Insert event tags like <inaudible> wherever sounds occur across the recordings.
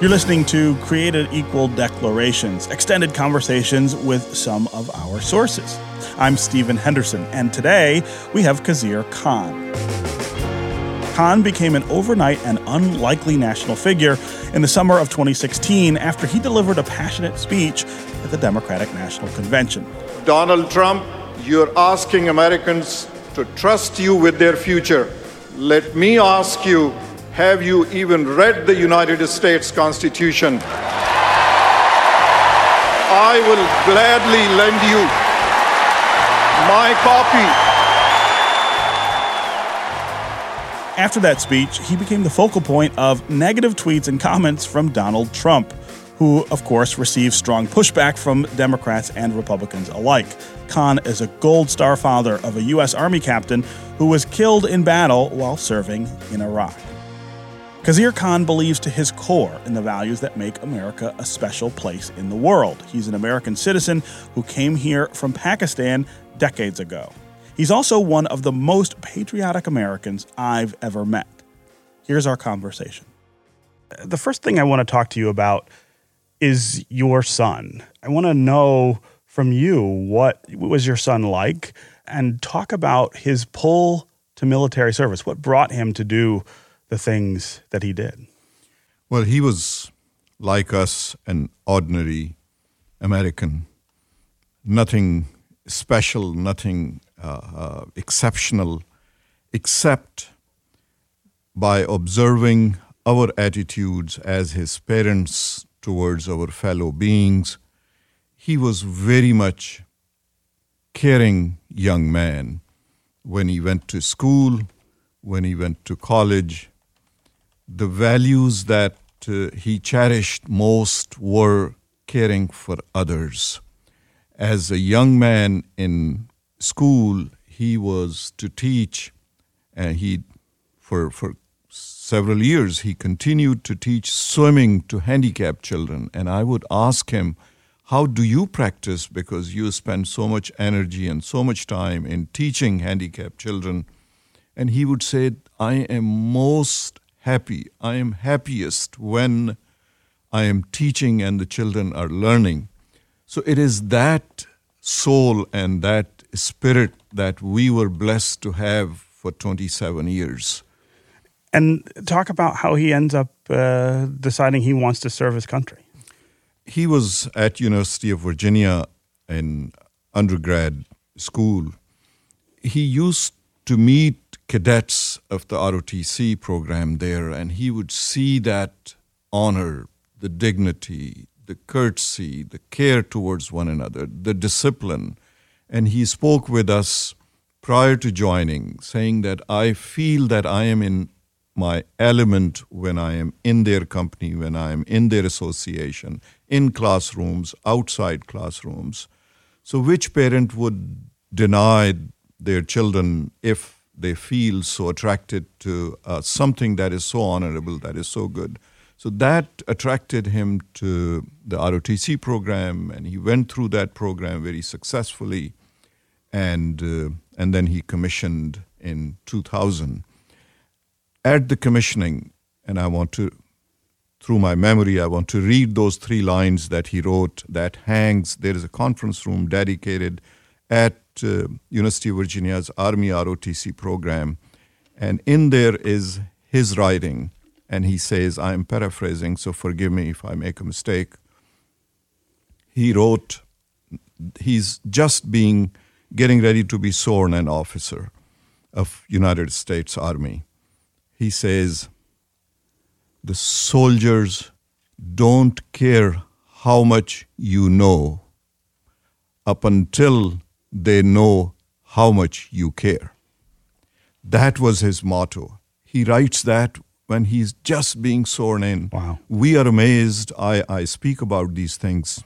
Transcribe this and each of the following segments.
You're listening to Created Equal Declarations, extended conversations with some of our sources. I'm Stephen Henderson, and today we have Khizr Khan. Khan became an overnight and unlikely national figure in the summer of 2016 after he delivered a passionate speech at the Democratic National Convention. Donald Trump, you're asking Americans to trust you with their future. Let me ask you have you even read the United States Constitution? I will gladly lend you my copy. After that speech, he became the focal point of negative tweets and comments from Donald Trump, who, of course, received strong pushback from Democrats and Republicans alike. Khan is a Gold Star father of a U.S. Army captain who was killed in battle while serving in Iraq. Khizr Khan believes to his core in the values that make America a special place in the world. He's an American citizen who came here from Pakistan decades ago. He's also one of the most patriotic Americans I've ever met. Here's our conversation. The first thing I want to talk to you about is your son. I want to know from you what was your son like and talk about his pull to military service. What brought him to do the things that he did? Well, he was like us, an ordinary American. Nothing special, nothing uh, uh, exceptional, except by observing our attitudes as his parents towards our fellow beings. He was very much caring young man when he went to school, when he went to college. The values that uh, he cherished most were caring for others. As a young man in school, he was to teach, and he, for, for several years, he continued to teach swimming to handicapped children. And I would ask him, How do you practice? Because you spend so much energy and so much time in teaching handicapped children. And he would say, I am most happy, I am happiest when I am teaching and the children are learning. So it is that soul and that spirit that we were blessed to have for 27 years. And talk about how he ends up uh, deciding he wants to serve his country. He was at University of Virginia in undergrad school. He used to meet cadets of the ROTC program there, and he would see that honor, the dignity, the courtesy, the care towards one another, the discipline and he spoke with us prior to joining, saying that I feel that I am in my element when I am in their company, when I am in their association, in classrooms, outside classrooms. So, which parent would deny their children if they feel so attracted to uh, something that is so honorable, that is so good? So, that attracted him to the ROTC program, and he went through that program very successfully and uh, and then he commissioned in 2000. At the commissioning, and I want to, through my memory, I want to read those three lines that he wrote that hangs. There is a conference room dedicated at Uh, University of Virginia's Army ROTC program, and in there is his writing, and he says, I am paraphrasing, so forgive me if I make a mistake. He wrote, he's just being getting ready to be sworn an officer of United States Army. He says, the soldiers don't care how much you know up until they know how much you care. That was his motto. He writes that when he's just being sworn in. Wow. We are amazed. I, I speak about these things,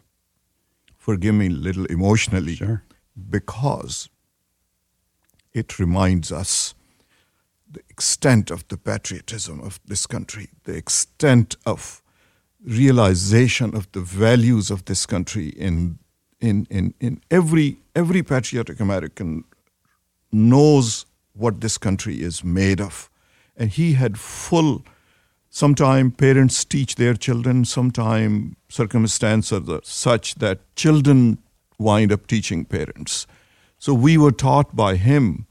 forgive me a little emotionally. Sure because it reminds us the extent of the patriotism of this country, the extent of realization of the values of this country in in in, in every every patriotic American knows what this country is made of. And he had full Sometimes parents teach their children, sometimes circumstances are such that children wind up teaching parents. So we were taught by him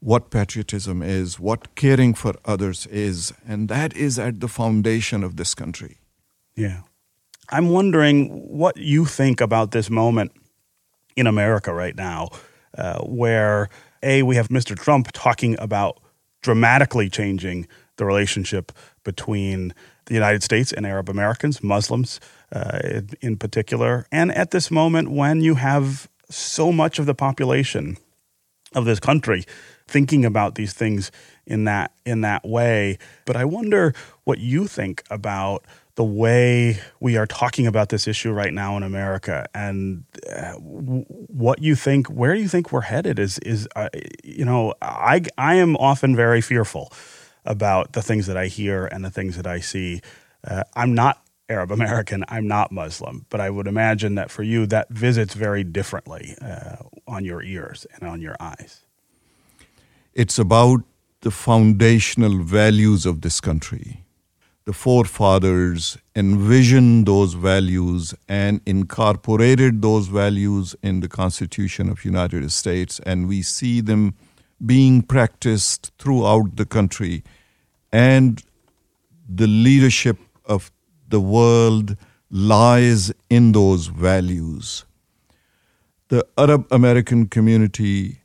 what patriotism is, what caring for others is, and that is at the foundation of this country. Yeah. I'm wondering what you think about this moment in America right now, uh, where A, we have Mr. Trump talking about dramatically changing the relationship between the United States and Arab Americans, Muslims uh, in particular. And at this moment, when you have so much of the population of this country thinking about these things in that in that way, but I wonder what you think about the way we are talking about this issue right now in America and uh, what you think where you think we're headed is is uh, you know I I am often very fearful about the things that I hear and the things that I see. Uh, I'm not Arab American. I'm not Muslim, but I would imagine that for you, that visits very differently uh, on your ears and on your eyes. It's about the foundational values of this country. The forefathers envisioned those values and incorporated those values in the Constitution of United States, and we see them being practiced throughout the country. And the leadership of the world lies in those values. The Arab American community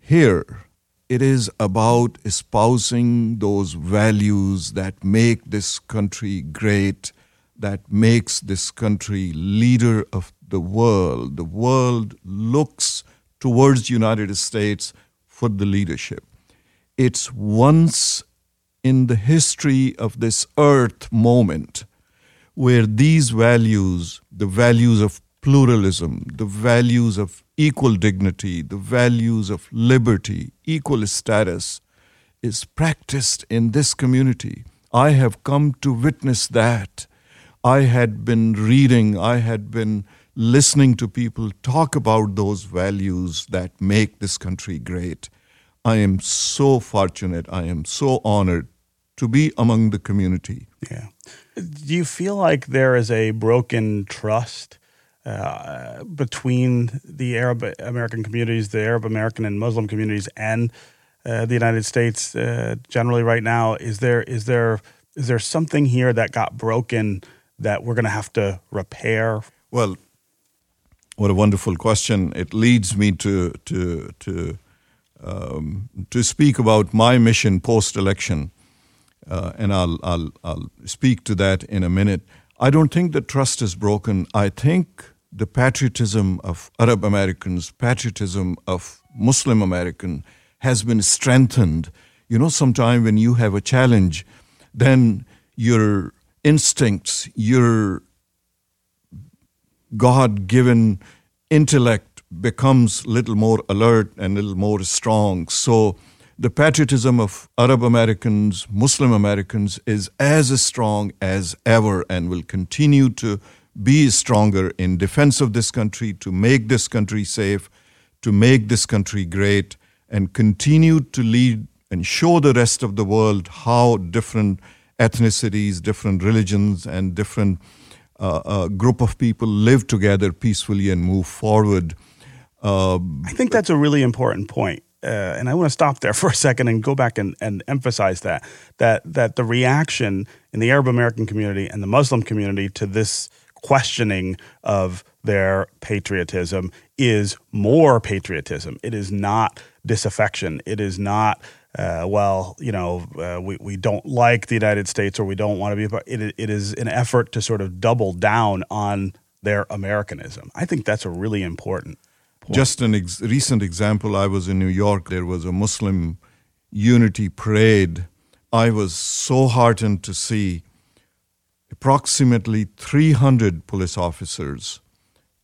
here, it is about espousing those values that make this country great, that makes this country leader of the world. The world looks towards the United States for the leadership. It's once in the history of this earth moment where these values, the values of pluralism, the values of equal dignity, the values of liberty, equal status, is practiced in this community. I have come to witness that. I had been reading, I had been listening to people talk about those values that make this country great. I am so fortunate, I am so honored to be among the community. Yeah. Do you feel like there is a broken trust uh, between the Arab American communities, the Arab American and Muslim communities, and uh, the United States uh, generally right now? Is there is there is there something here that got broken that we're going to have to repair? Well, what a wonderful question! It leads me to to to um, to speak about my mission post election uh, and I'll, I'll, I'll speak to that in a minute. I don't think the trust is broken. I think the patriotism of Arab Americans, patriotism of Muslim American has been strengthened. You know, sometime when you have a challenge, then your instincts, your God given intellect becomes little more alert and little more strong. So the patriotism of Arab Americans, Muslim Americans is as strong as ever and will continue to be stronger in defense of this country, to make this country safe, to make this country great, and continue to lead and show the rest of the world how different ethnicities, different religions, and different uh, uh, group of people live together peacefully and move forward. Uh, I think that's a really important point uh, and I want to stop there <laughs> for a second and go back and, and emphasize that that that the reaction in the Arab American community and the Muslim community to this questioning of their patriotism is more patriotism. It is not disaffection. It is not uh, well, you know, uh, we, we don't like the United States or we don't want to be. It, it is an effort to sort of double down on their Americanism. I think that's a really important point. Just an ex- recent example I was in New York, there was a Muslim unity parade. I was so heartened to see approximately 300 police officers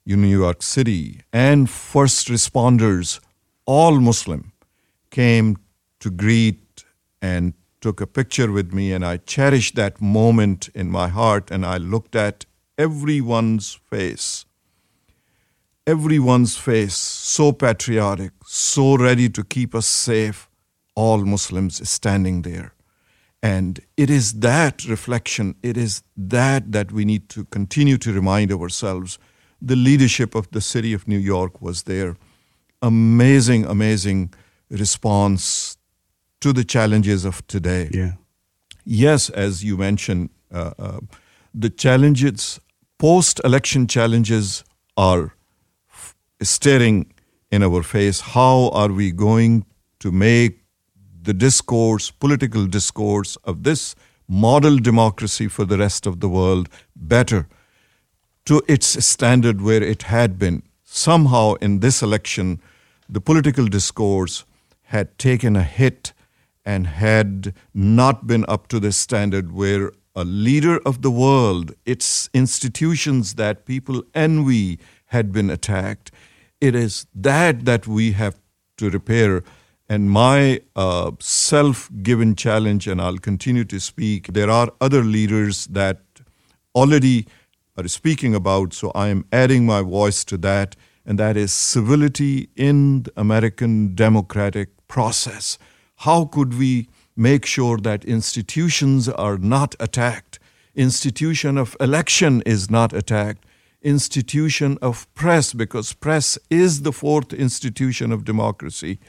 in New York City and first responders, all Muslim, came to greet and took a picture with me. And I cherished that moment in my heart. And I looked at everyone's face everyone's face, so patriotic, so ready to keep us safe, all Muslims standing there. And it is that reflection, it is that that we need to continue to remind ourselves. The leadership of the city of New York was there. Amazing, amazing response to the challenges of today. Yeah. Yes, as you mentioned, uh, uh, the challenges, post election challenges, are f- staring in our face. How are we going to make the discourse, political discourse of this model democracy for the rest of the world better to its standard where it had been? Somehow, in this election, the political discourse had taken a hit and had not been up to the standard where a leader of the world, its institutions that people envy, had been attacked. It is that that we have to repair. And my uh, self given challenge, and I'll continue to speak, there are other leaders that already are speaking about, so I am adding my voice to that, and that is civility in the American democratic process. How could we make sure that institutions are not attacked? Institution of election is not attacked. Institution of press, because press is the fourth institution of democracy.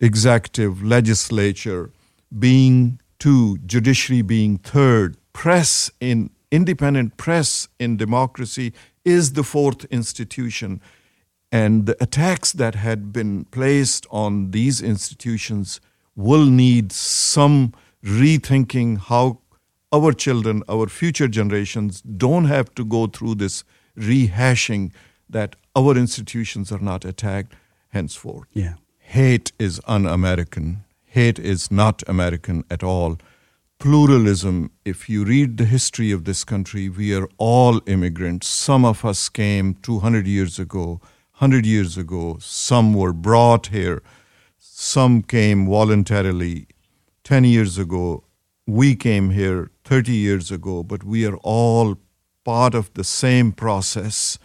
Executive, legislature being two, judiciary being third, press in independent press in democracy is the fourth institution. And the attacks that had been placed on these institutions will need some rethinking how our children, our future generations don't have to go through this rehashing that our institutions are not attacked henceforth. Yeah. Hate is un American. Hate is not American at all. Pluralism, if you read the history of this country, we are all immigrants. Some of us came 200 years ago, 100 years ago. Some were brought here. Some came voluntarily 10 years ago. We came here 30 years ago, but we are all part of the same process.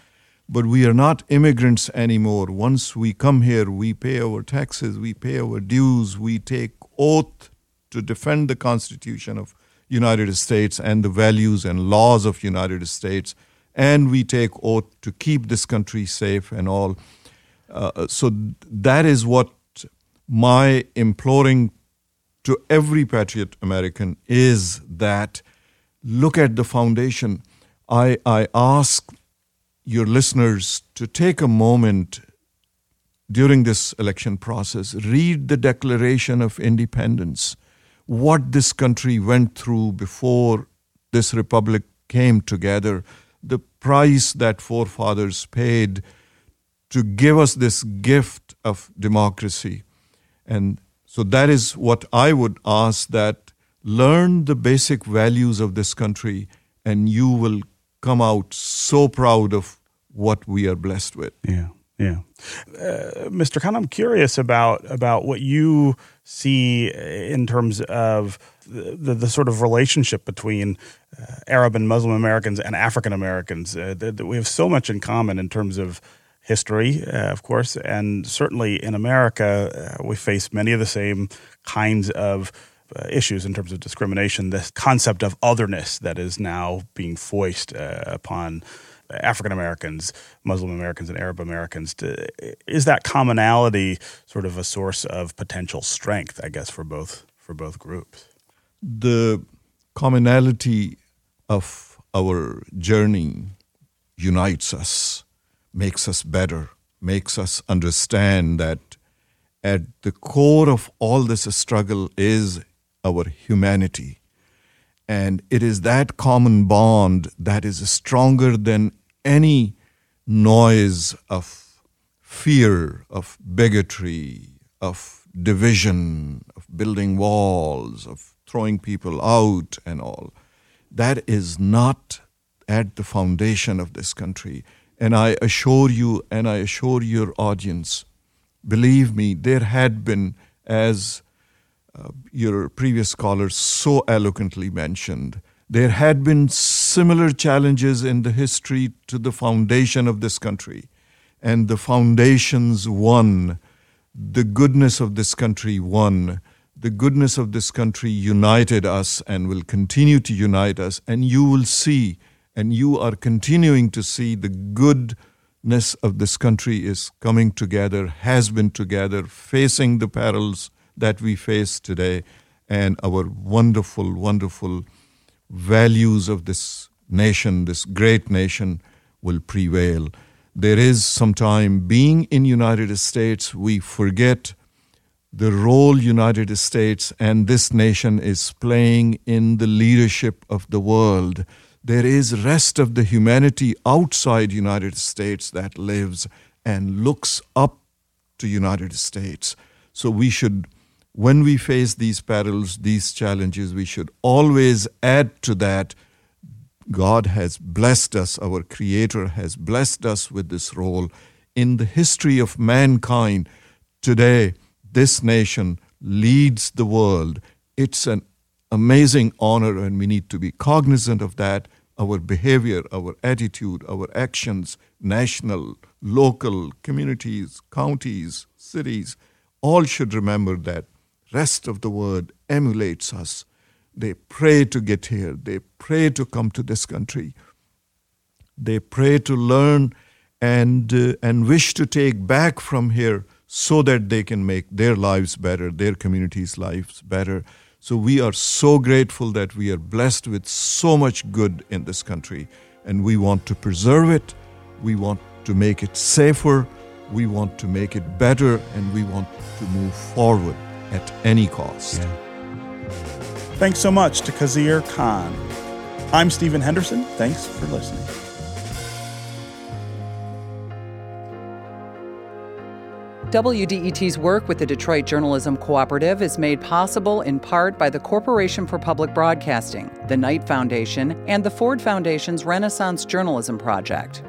But we are not immigrants anymore. Once we come here, we pay our taxes, we pay our dues, we take oath to defend the Constitution of United States and the values and laws of United States, and we take oath to keep this country safe and all. Uh, so that is what my imploring to every patriot American is that look at the foundation. I, I ask your listeners to take a moment during this election process, read the Declaration of Independence, what this country went through before this republic came together, the price that forefathers paid to give us this gift of democracy. And so that is what I would ask that learn the basic values of this country and you will come out so proud of what we are blessed with. Yeah. Yeah. Uh, Mr. Khan, I'm curious about about what you see in terms of the, the, the sort of relationship between uh, Arab and Muslim Americans and African Americans. Uh, that we have so much in common in terms of history, uh, of course, and certainly in America, uh, we face many of the same kinds of uh, issues in terms of discrimination. This concept of otherness that is now being foisted upon African Americans, Muslim Americans, and Arab Americans. To, is that commonality sort of a source of potential strength, I guess, for both for both groups? The commonality of our journey unites us makes us better, makes us understand that at the core of all this struggle is our humanity. And it is that common bond that is stronger than any noise of fear, of bigotry, of division, of building walls, of throwing people out, and all. That is not at the foundation of this country. And I assure you, and I assure your audience, believe me, there had been, as uh, your previous callers so eloquently mentioned, there had been similar challenges in the history to the foundation of this country. And the foundations won. The goodness of this country won. the goodness of this country united us and will continue to unite us. And you will see, and you are continuing to see, the goodness of this country is coming together, has been together, facing the perils that we face today, and our wonderful, wonderful values of this nation, this great nation, will prevail. There is sometime being in United States, we forget the role United States and this nation is playing in the leadership of the world. There is rest of the humanity outside United States that lives and looks up to United States. So we should when we face these perils, these challenges, we should always add to that God has blessed us, our Creator has blessed us with this role in the history of mankind. Today, this nation leads the world. It's an amazing honor, and we need to be cognizant of that. Our behavior, our attitude, our actions, national, local, communities, counties, cities, all should remember that rest of the world emulates us. They pray to get here. They pray to come to this country. They pray to learn and, uh, and wish to take back from here so that they can make their lives better, their communities' lives better. So we are so grateful that we are blessed with so much good in this country, and we want to preserve it. We want to make it safer. We want to make it better, and we want to move forward at any cost. Yeah. Thanks so much to Khizr Khan. I'm Stephen Henderson. Thanks for listening. WDET's work with the Detroit Journalism Cooperative is made possible in part by the Corporation for Public Broadcasting, the Knight Foundation, and the Ford Foundation's Renaissance Journalism Project.